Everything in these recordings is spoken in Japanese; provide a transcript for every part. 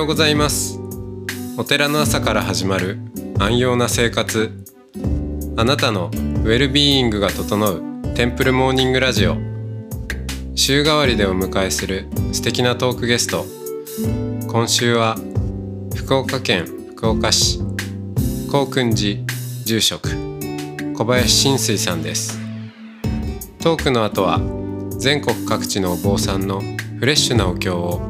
ようございます。お寺の朝から始まる安養な生活。あなたのウェルビーイングが整うテンプルモーニングラジオ。週替わりでお迎えする素敵なトークゲスト。今週は福岡県福岡市高訓寺住職小林真水さんです。トークの後は全国各地のお坊さんのフレッシュなお経を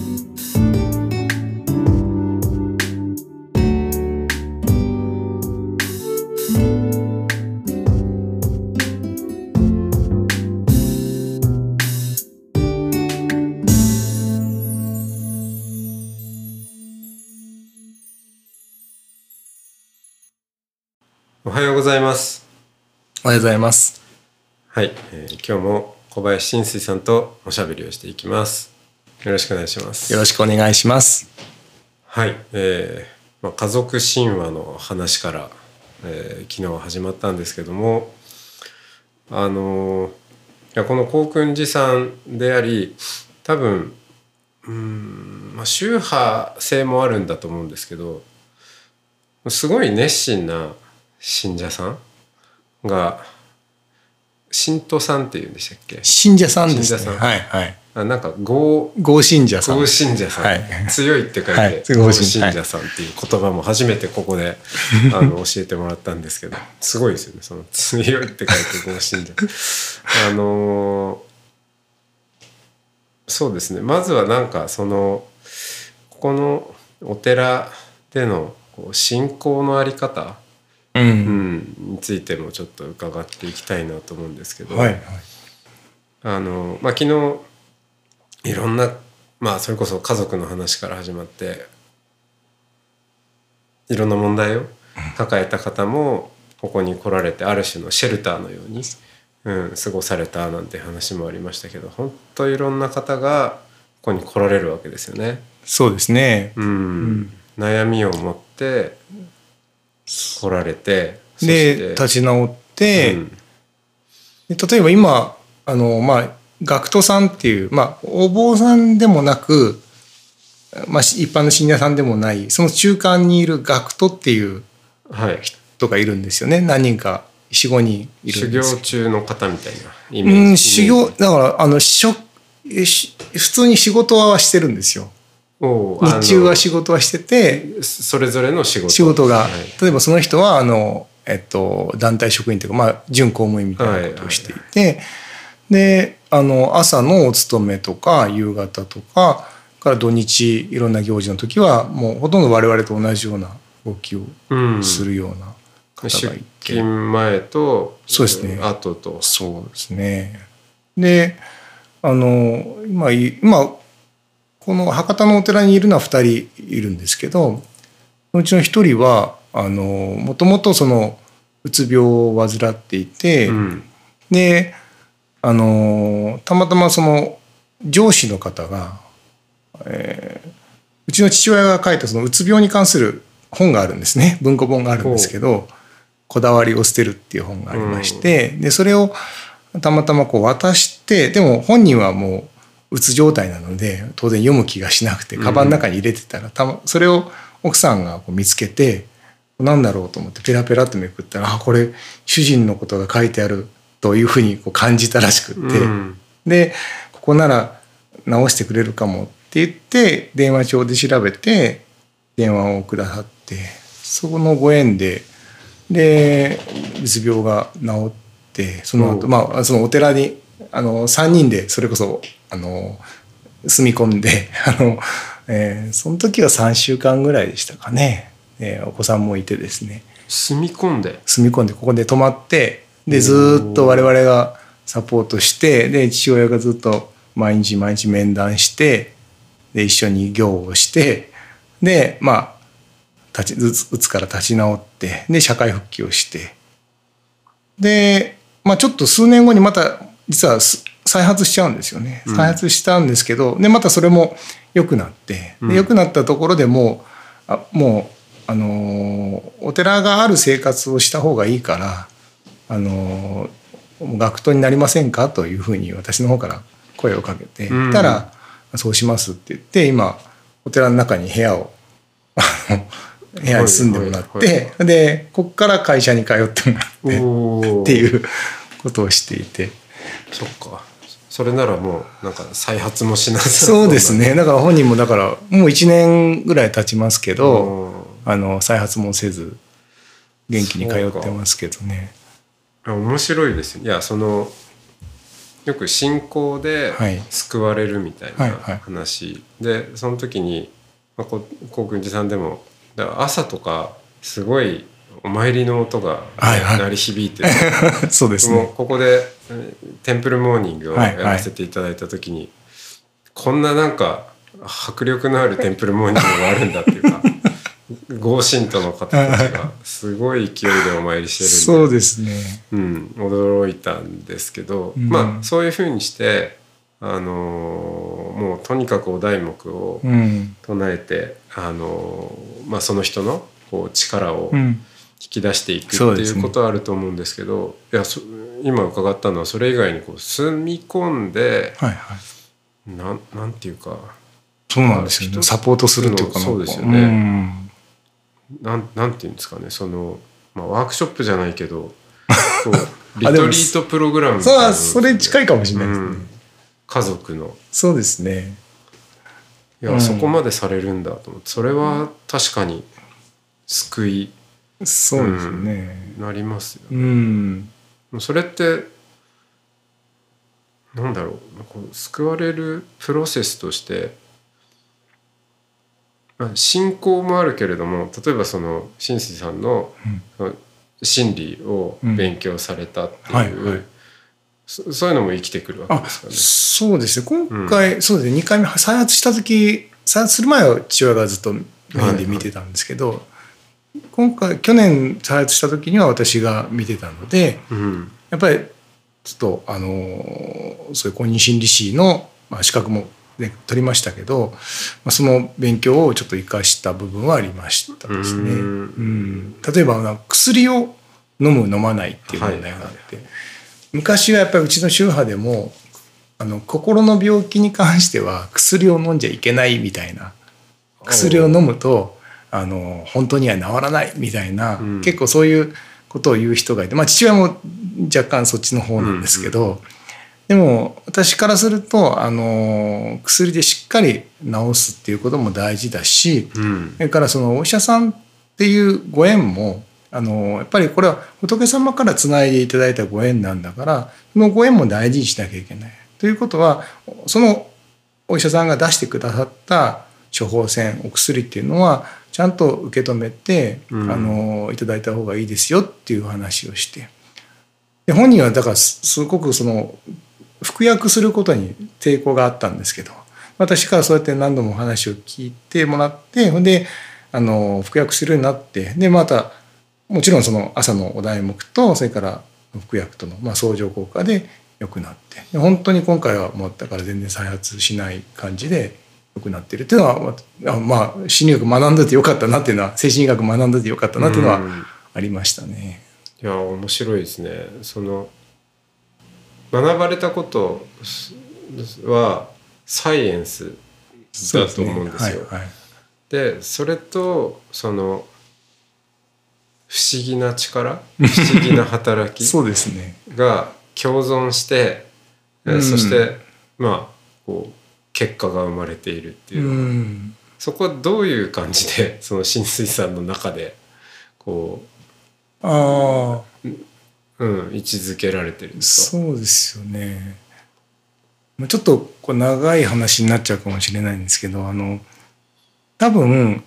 はようございます。はい、えー今日も小林真水さんとおしゃべりをしていきますよろしくお願いしますよろしくお願いします。はい、えーまあ、家族神話の話から、えー昨日始まったんですけどもあのーいやこの高訓寺さんであり多分うーん、まあ、宗派性もあるんだと思うんですけどすごい熱心な信者さんが信徒さんっていうんでしたっけ？信者さんですね。はいはい。あなんか合合信者さん。合信者さん、はい。強いって書いて、はい。合合信信者さんっていう言葉も初めてここで あの教えてもらったんですけどすごいですよね。その強いって書いて合信者。あのーそうですね。まずはなんかそのここのお寺でのこう信仰のあり方、う。うんん、についてもちょっと伺っていきたいなと思うんですけど、はいはい。あのまあ昨日いろんなまあそれこそ家族の話から始まっていろんな問題を抱えた方もここに来られてある種のシェルターのように、うん、過ごされたなんて話もありましたけど本当いろんな方がここに来られるわけですよね。そうですね。うん悩みを持って来られてそで立ち直って、うんで例えば今あのまあ学徒さんっていうまあお坊さんでもなく、まあし一般の信者さんでもないその中間にいる学徒っていうはい、人がいるんですよね。何人か四五人いる修んです行中の方みたいなイメージ。うん、修行だからあのしょ普通に仕事はしてるんですよ。日中は仕事はしててそれぞれの仕事。仕事が、はい。例えばその人はあの、えっと、団体職員というか、まあ、準公務員みたいなことをしていて、であの朝のお勤めとか夕方とかから土日いろんな行事の時はもうほとんど我々と同じような動きをうん、するような方出がいて、勤前とそうですね。後と。そうですね。であの今い今この博多のお寺にいるのは2人いるんですけどそのうちの1人はあのもともとそのうつ病を患っていて、うん。であのたまたまその上司の方が、えーうちの父親が書いたそのうつ病に関する本があるんですね。文庫本があるんですけど「こだわりを捨てる」っていう本がありまして、でそれをたまたまこう渡してでも本人はもううつ状態なので当然読む気がしなくてカバンの中に入れてたら、たまそれを奥さんがこう見つけて何だろうと思ってペラペラってめくったらあこれ主人のことが書いてあるというふうにこう感じたらしくって、うん。でここなら直してくれるかもって言って電話帳で調べて電話をくださってそこのご縁ででうつ病が治ってその後、うん。まあそのお寺にあの3人でそれこそあの住み込んで あの、えーその時は3週間ぐらいでしたかね、えーお子さんもいてですね。住み込んで？住み込んでここで泊まってでずーっと我々がサポートしてで父親がずっと毎日毎日面談してで一緒に行をしてでまあ立ちうつうつから立ち直ってで社会復帰をして。で、まあ、ちょっと数年後にまた実はす再発しちゃうんですよね。うん。再発したんですけど、でまたそれも良くなって良くなったところでもうあもうあのーお寺がある生活をした方がいいからあの学徒になりませんかというふうに私の方から声をかけて、うん、たらそうしますって言って今お寺の中に部屋を 部屋に住んでもらって、でここから会社に通ってもらってっていうことをしていて。そっかそれならもうなんか再発もしなそうですね。だから本人もだからもう1年ぐらい経ちますけどあの再発もせず元気に通ってますけどね。面白いですいやそのよく信仰で救われるみたいな話、でその時に、まあ、航空寺さんでも朝とかすごいお参りの音が鳴り響いて、はいはい、そうですね。ここでテンプルモーニングをやらせていただいた時に、はいはい、こんななんか迫力のあるテンプルモーニングがあるんだっていうか ご信徒の方たちがすごい勢いでお参りしてるんでそうですね、うん、驚いたんですけど、うん、まあそういうふうにしてあのもうとにかくお題目を唱えて、うん、あのまあ、その人のこう力を引き出していくっていうことはあると思うんですけど、いや今伺ったのはそれ以外にこう住み込んで、はいはい、なんなんていうかそうなんですよね。サポートするっていうかそうですよね、うん、なんなんていうんですかね。その、まあ、ワークショップじゃないけど リトリートプログラムみたいなそれ近いかもしれないですね、うん、家族の。そうですね。いや、うん、そこまでされるんだと思って。それは確かに救いそうですね、なりますよね、うん、それってなんだろう。こう救われるプロセスとして信仰もあるけれども例えばその新水さんの心理を勉強されたっていうそういうのも生きてくるわけですかね。そうですね今回、うん、そうですね。2回目再発した時再発する前は父親がずっとメインで見てたんですけど、はいはい、今回去年再発した時には私が見てたので、うん、やっぱりちょっとあのそういう公認心理師の、まあ、資格もね、取りましたけど、まあ、その勉強をちょっと生かした部分はありましたですね。うん。例えば薬を飲む飲まないっていう問題があって、はい、昔はやっぱりうちの宗派でもあの心の病気に関しては薬を飲んじゃいけないみたいな薬を飲むとあの本当には治らないみたいな、うん、結構そういうことを言う人がいて、まあ、父親も若干そっちの方なんですけど。うんうんでも私からするとあの薬でしっかり治すっていうことも大事だし、うん、それからそのお医者さんっていうご縁もあのやっぱりこれは仏様からつないでいただいたご縁なんだからそのご縁も大事にしなきゃいけない。ということはそのお医者さんが出してくださった処方箋お薬っていうのはちゃんと受け止めて、うん、あのいただいた方がいいですよっていう話をして。で本人はだからすごくその服薬することに抵抗があったんですけど私からそうやって何度も話を聞いてもらってほんであの服薬するようになってでまたもちろんその朝のお題目とそれから服薬との、まあ、相乗効果で良くなって本当に今回はもうだから全然再発しない感じで良くなってるっていうのはまあ心理学学んでてよかったなっていうのは精神医学学んでてよかったなっていうのはありましたね。いや面白いですね。その学ばれたことはサイエンスだと思うんですよ。で、ね。はいはい、それとその不思議な力 不思議な働きが共存して、ね、そしてまあこう結果が生まれているっていうのは、うそこはどういう感じで その浸水さんの中でこうあうん、位置づけられてるんですか？そうですよね。ちょっとこう長い話になっちゃうかもしれないんですけどあの多分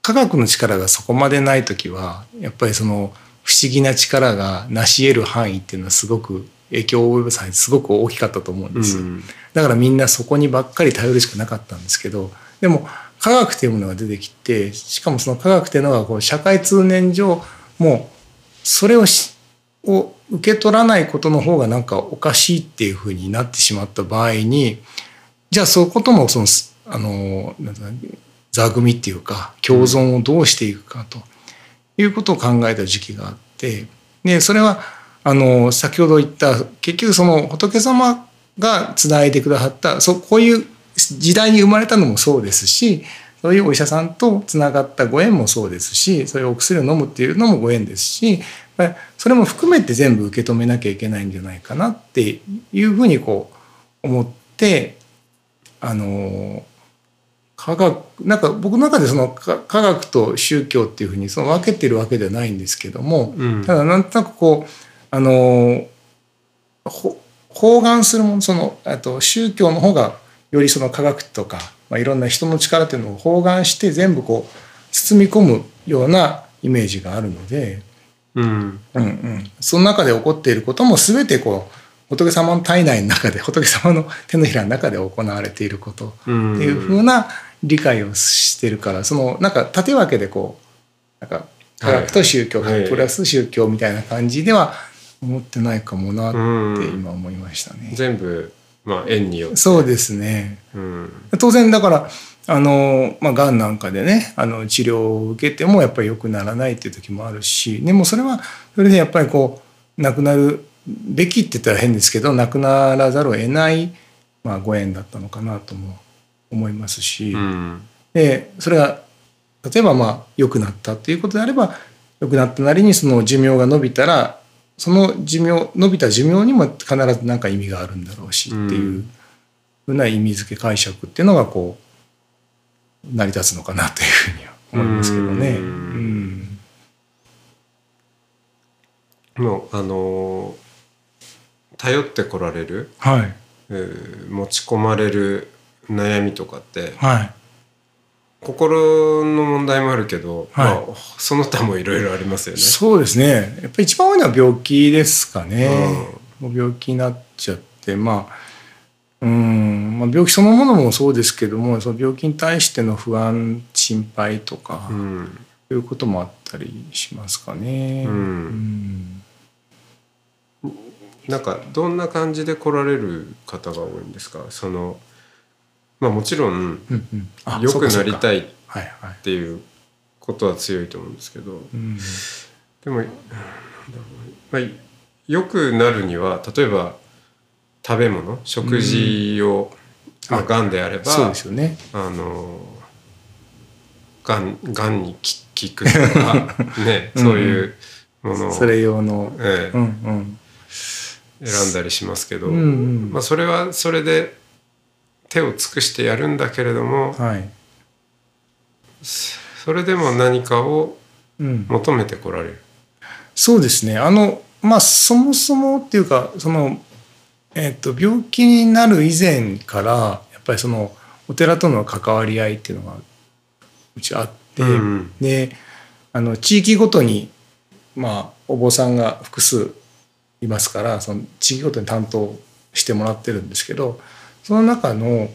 科学の力がそこまでない時はやっぱりその不思議な力が成し得る範囲っていうのはすごく影響を及ぼさすごく大きかったと思うんです、うん、だからみんなそこにばっかり頼るしかなかったんですけどでも科学というものが出てきてしかもその科学というのがこう社会通念上もうそれをを受け取らないことの方がなんかおかしいっていうふうになってしまった場合にじゃあそことのそのあの座組っていうか共存をどうしていくかということを考えた時期があってでそれはあの先ほど言った結局その仏様がつないでくださったそこういう時代に生まれたのもそうですしそういうお医者さんとつながったご縁もそうですしそういうお薬を飲むっていうのもご縁ですしそれも含めて全部受け止めなきゃいけないんじゃないかなっていうふうにこう思ってあの科学なんか僕の中でその科学と宗教っていうふうにその分けてるわけではないんですけども、うん、ただなんとなくこうあの包含するものそのあと宗教の方がよりその科学とか、まあ、いろんな人の力っていうのを包含して全部こう包み込むようなイメージがあるので、うん、うん。うんその中で起こっていることも全てこう仏様の体内の中で仏様の手のひらの中で行われていることっていうふうな理解をしてるからそのなんか縦分けでこうなんか科学と宗教、はい、プラス宗教みたいな感じでは思ってないかもなって今思いましたね。全部まあ縁によって。そうですね、うん、当然だからあのまあがんなんかでねあの治療を受けてもやっぱり良くならないっていう時もあるしでもそれはそれでやっぱりこう亡くなるべきって言ったら変ですけど亡くならざるを得ない、まあ、ご縁だったのかなとも思いますし、うん、でそれが例えばまあ良くなったっていうことであれば良くなったなりにその寿命が伸びたらその寿命伸びた寿命にも必ず何か意味があるんだろうしっていうふうな意味付け解釈っていうのがこう成り立つのかなというふうには思いますけどね。うん、もうあの頼ってこられる、はい。えー、持ち込まれる悩みとかって、はい、心の問題もあるけど、はい、まあ、その他もいろいろありますよね。そうですね。やっぱり一番多いのは病気ですかね。うん、もう病気になっちゃって、まあ、うん、まあ、病気そのものもそうですけども、その病気に対しての不安、心配とか、うん、いうこともあったりしますかね。うん、うん、なんかどんな感じで来られる方が多いんですか？そのまあ、もちろん良くなりたいっていうことは強いと思うんですけど、でも、まあ、良くなるには例えば食べ物食事を、まあ、がんであればそうですよ、ね、あのがんがんに効くとか ねそういうものをそれ用の、ええ。選んだりしますけど、まあ、それはそれで手を尽くしてやるんだけれども、はい、それでも何かを求めてこられる、うん、そうですね。あのまあそもそもっていうかその、えーと、病気になる以前からやっぱりそのお寺との関わり合いっていうのがうちあって、うん、であの地域ごとにまあお坊さんが複数いますからその地域ごとに担当してもらってるんですけどその中の、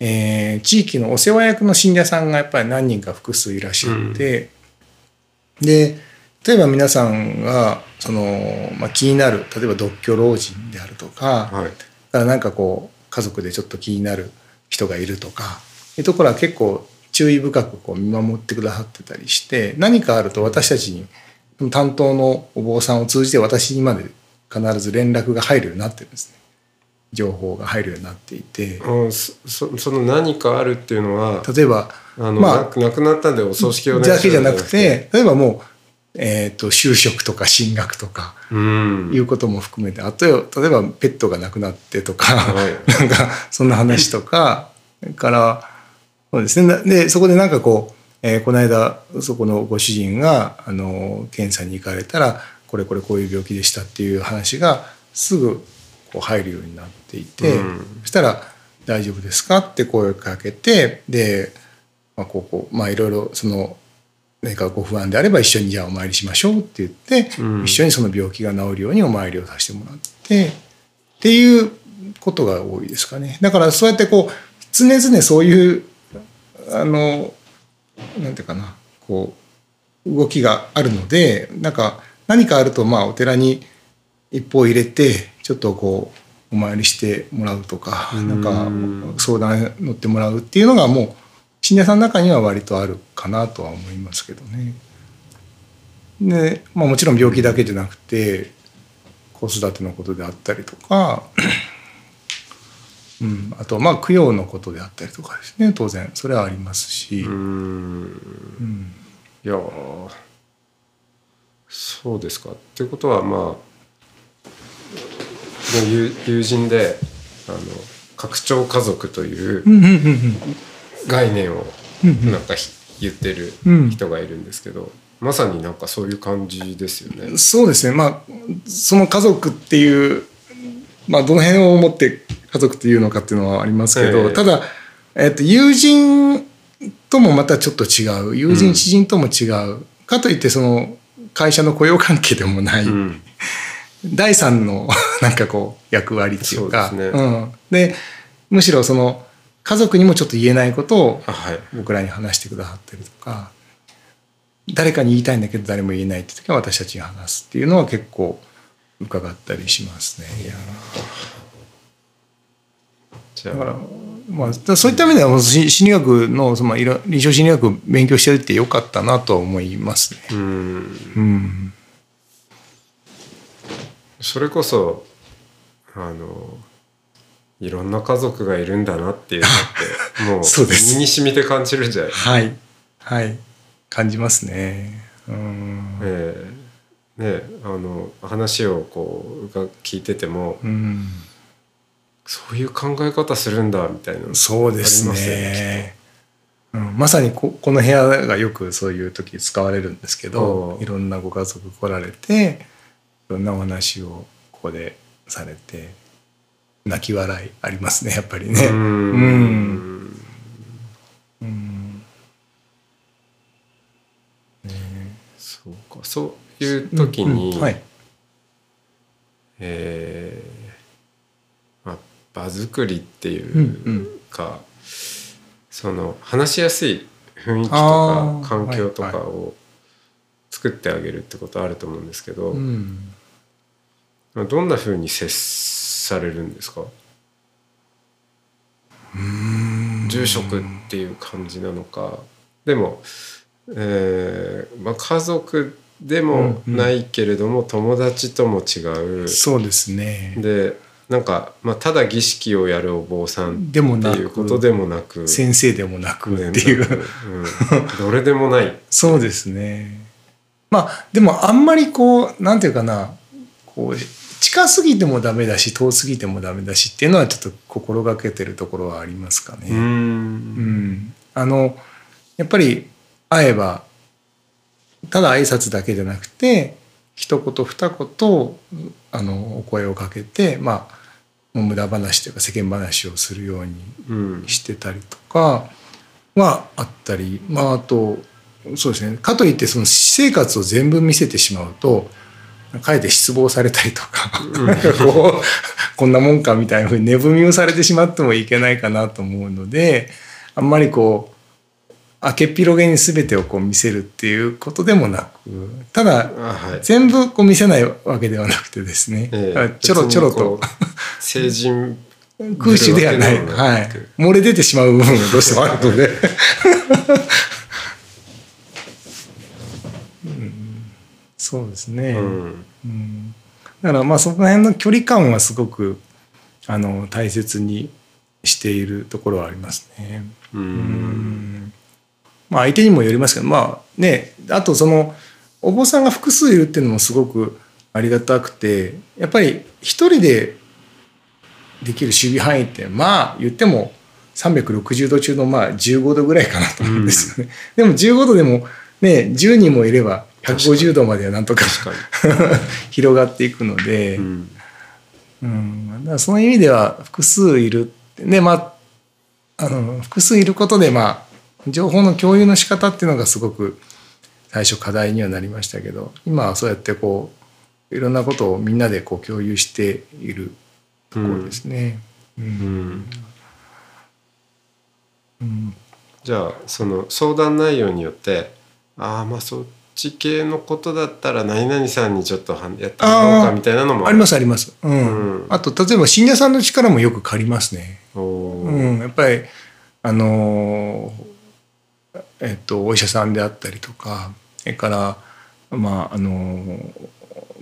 えー、地域のお世話役の信者さんがやっぱり何人か複数いらっしゃって、うん、で例えば皆さんがその、まあ、気になる例えば独居老人であるとか、はい、からなんかこう家族でちょっと気になる人がいるとかいうところは結構注意深くこう見守ってくださってたりして何かあると私たちに担当のお坊さんを通じて私にまで必ず連絡が入るようになってるんですね。情報が入るようになっていて、うん、そその何かあるっていうのは例えばあの、まあ、亡くなったんでお葬式をねだけじゃなくて例えばもう、えーと、就職とか進学とか、うん、いうことも含めてあと例えばペットが亡くなってとか、はい、なんかそんな話とかからそうですね。でそこでなんかこう、えー、この間そこのご主人があの検査に行かれたらこれこれこういう病気でしたっていう話がすぐこう入るようになっていて、うん、そしたら「大丈夫ですか?」って声をかけてで、まあ、ここまあいろいろその何かご不安であれば一緒にじゃあお参りしましょうって言って、うん、一緒にその病気が治るようにお参りをさせてもらってっていうことが多いですかね。だからそうやってこう常々そういうあのなんていうかなこう動きがあるのでなんか何かあるとまあお寺に一歩入れてちょっとこうお参りしてもらうとかなんか相談乗ってもらうっていうのがもう信者さんの中には割とあるかなとは思いますけどね。で、まあ、もちろん病気だけじゃなくて子育てのことであったりとか、うん、あとまあ供養のことであったりとかですね当然それはありますし、うーん。うん。いやーそうですか。ってことはまあ友友人であの拡張家族といううんうんうん概念をうんうん。なんかひ言ってるうん。人がいるんですけど、まさになんかそういう感じですよね。そうですね。まあその家族っていうまあどの辺をもって家族っていうのかっていうのはありますけど、ええ。ただ、えっと友人ともまたちょっと違う。友人知人とも違う、かといってその会社の雇用関係でもない、うん第三の なんかこう役割っていうか。そうですね。ん、でむしろその家族にもちょっと言えないことを僕らに話してくださってるとか。誰かに言いたいんだけど誰も言えないって時は私たちに話すっていうのは結構伺ったりしますね。だからあまあ、そういった意味では心理学のそのいろ臨床心理学を勉強してるってよかったなとは思いますね。うん。うん、それこそあのいろんな家族がいるんだなっていうのって もう身に染みて感じるんじゃないはい。はい。感じますね。うん。ええ。ねあの話をこうが聞いててもうん。そういう考え方するんだみたいなのそうですね。うん、まさにここの部屋がよくそういう時使われるんですけどいろんなご家族来られていろんなお話をここでされて泣き笑いありますねやっぱりね。うーん。うん。うん。そうか。そういう時に、うんはい、えーまあ、場作りっていうか、その話しやすい雰囲気とか環境とかはいはを作ってあげるってことあると思うんですけど、うんどんな風に接されるんですか？住職っていう感じなのか。でも、えーまあ、家族でもないけれども、友達とも違う。そうですね。でなんか、まあ、ただ儀式をやるお坊さんってでもなく。いうことでもなく。先生でもなくねっていう。うん。どれでもない。そうですね。まあでもあんまりこうなんていうかな。こう近すぎてもダメだし遠すぎてもダメだしっていうのはちょっと心がけてるところはありますかね。うーうん。んあのやっぱり会えばただ挨拶だけじゃなくて一言二言あのお声をかけてまあ無駄話というか世間話をするようにうんしてたりとかはあったり、まあ、あとそうですね。かといってその私生活を全部見せてしまうとかえって失望されたりとかなん。かこうこんなもんかみたいなふうに値踏みをされてしまってもいけないかなと思うのであんまりこう明けっ広げに全てをこう見せるっていうことでもなくただあはい。全部こう見せないわけではなくてですね、ええちょろちょろと成人空襲ではない、はない。く、漏れ出てしまう部分がどうしてもあるので うんそうですね、うん。うん。だからまあそこら辺の距離感はすごくあの大切にしているところはありますね。ううん。んまあ相手にもよりますけどまあねあとそのお坊さんが複数いるっていうのもすごくありがたくてやっぱり一人でできる守備範囲ってまあ言っても360度中のまあ15度ぐらいかなと思うんですよね。でも15度でもね10人もいれば150度まではなんとか広がっていくので、に、うん。うん、だその意味では複数いるねまああの複数いることでまあ情報の共有の仕方っていうのがすごく最初課題にはなりましたけど今はそうやってこういろんなことをみんなでこう共有しているところですね。うん。うん。うん。じゃあその相談内容によってああまあそっち系のことだったら何々さんにちょっとはやってもらおうかみたいなのも。ありますあります。うん。うん。あと例えば信者さんの力もよく借りますね。うん、やっぱりあのーえっとお医者さんであったりとかそれからまああのー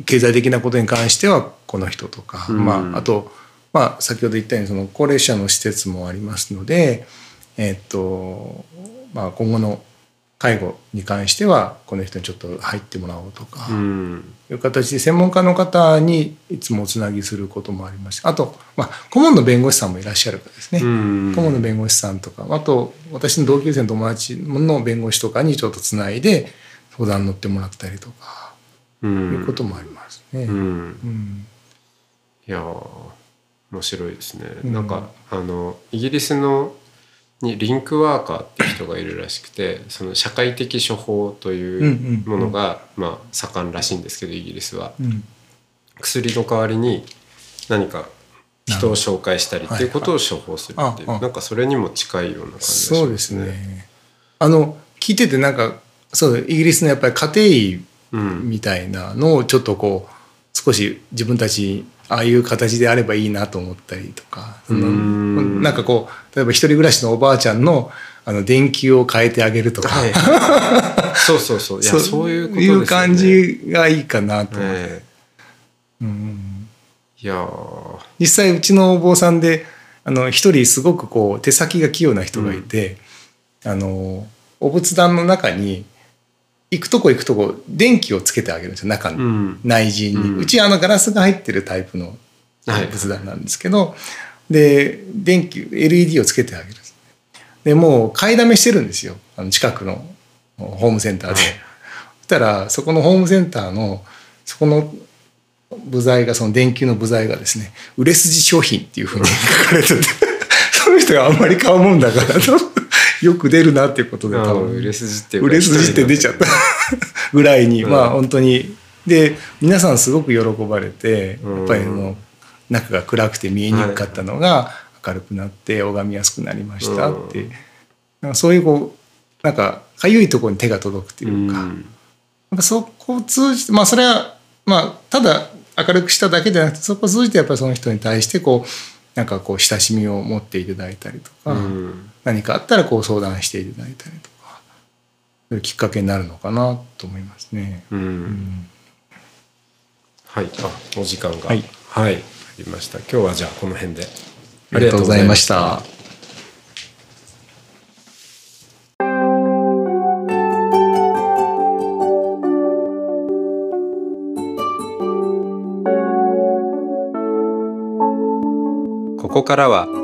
経済的なことに関してはこの人とか、うん。まあ、あと、まあ、先ほど言ったようにその高齢者の施設もありますので、えっとまあ、今後の介護に関してはこの人にちょっと入ってもらおうとか、うん。いう形で専門家の方にいつもおつなぎすることもありましたあと、まあ、顧問の弁護士さんもいらっしゃるからですね、うん。顧問の弁護士さんとかあと私の同級生の友達の弁護士とかにちょっとつないで相談乗ってもらったりとか、ういうんこともありますね。うん。うん。いやー面白いですね、うん。なんかあのイギリスのにリンクワーカーっていう人がいるらしくてその社会的処方というものが、まあ、盛んらしいんですけどイギリスは。うん。薬の代わりに何か人を紹介したりっていうことを処方するっていう、なんかそれにも近いような感じがしますね。そうですね。あの聞いててなんかそうイギリスのやっぱり家庭医うん。みたいなのをちょっとこう少し自分たちああいう形であればいいなと思ったりとか。そのうん。なんかこう例えば一人暮らしのおばあちゃんのあの電球を変えてあげるとか、はい、そうそうそう。いやそういうことですよね。感じがいいかなと思って、えうんえいやー。実際うちのお坊さんであの一人すごくこう手先が器用な人がいて、あのお仏壇の中に行くとこ行くとこ電気をつけてあげるんですよ中に、うん。内陣に、ううんちあのガラスが入ってるタイプのはい。仏壇なんですけど、で電気 LED をつけてあげるでもう買いだめしてるんですよあの近くのホームセンターで、はい。そしたらそこのホームセンターのそこの部材がその電球の部材がですね売れ筋商品っていうふうに書かれてて その人があんまり買うもんだからとよく出るなっていうことであ多分ー売れ筋って売れ筋って出ちゃった。ぐらいに、うん。まあ本当に。で皆さんすごく喜ばれてうん。やっぱりあの中が暗くて見えにくかったのが明るくなって拝みやすくなりましたって、うん。なんかそういうこうなんかかゆいところに手が届くっていうか、うん。なんかそこを通じてまあそれはまあただ明るくしただけじゃなくてそこを通じてやっぱりその人に対してこうなんかこう親しみを持っていただいたりとか、うん何かあったらこう相談していただいたりとかそういうきっかけになるのかなと思いますね。うんうんはい、あ、お時間が。はいはい、ありました。今日はじゃあこの辺で。ありがとうございました。ここからは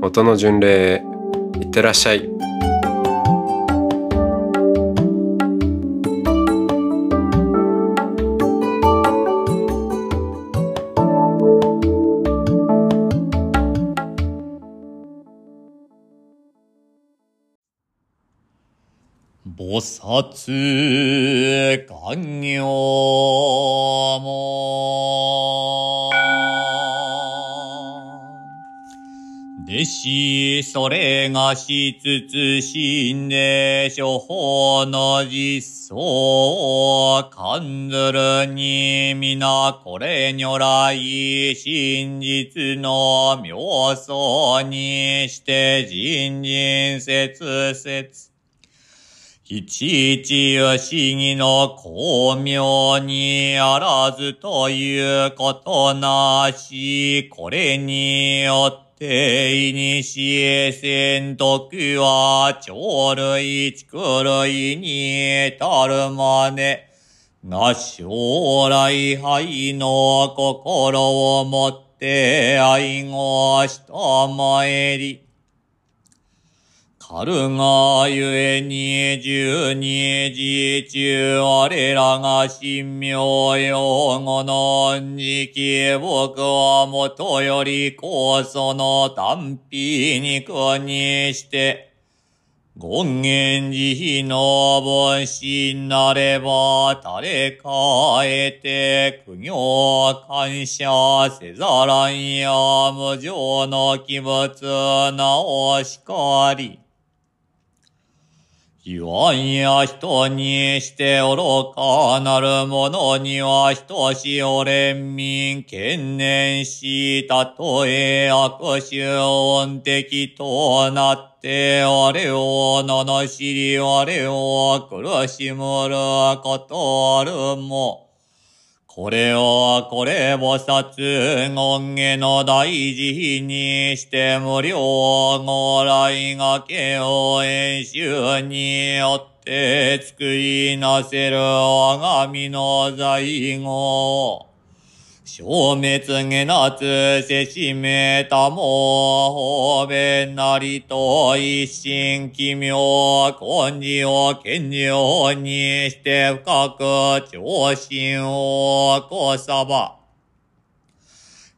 音の巡礼いってらっしゃい。菩薩願行も。弟子それがしつつ心で処方の実相を感ずるに皆これ如来真実の妙相にして人人切説いちいち不思議の巧妙にあらずということなし、これによって、いにしえ戦徳は、鳥類、畜類に至るまで、な将来肺の心をもって愛護したまえり、カルがゆえに十二時中我らが神妙用語の時期僕はもとよりこその単品にくにして権現寺の分身なれば、誰かえて苦行感謝せざらんや無常の気物なおしかり。言わんや人にして愚かなる者には等しお連民懸念したとえ悪臭音的となって我を罵り我を苦しむることあるも。これをこれ菩薩権下の大事にして無料ご来がけを演習によって作りなせる我が身の在庫。消滅げなつせしめたも、方便なりと一心奇妙、根治を健常にして深く長心をこさば。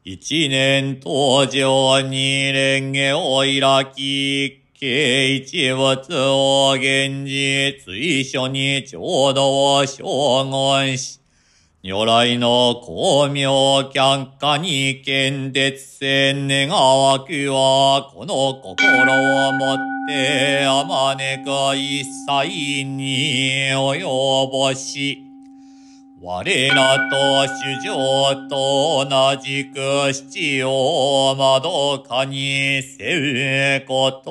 一年登場に蓮華を開き、計一物を現実一緒に浄土を将軍し、如来の光明却下に見絶せ願わくは、この心をもってあまねく一切に及ぼし、我らと主情と同じく七をまどかにせうこと。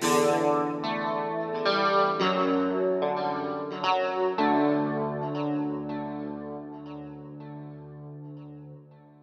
う。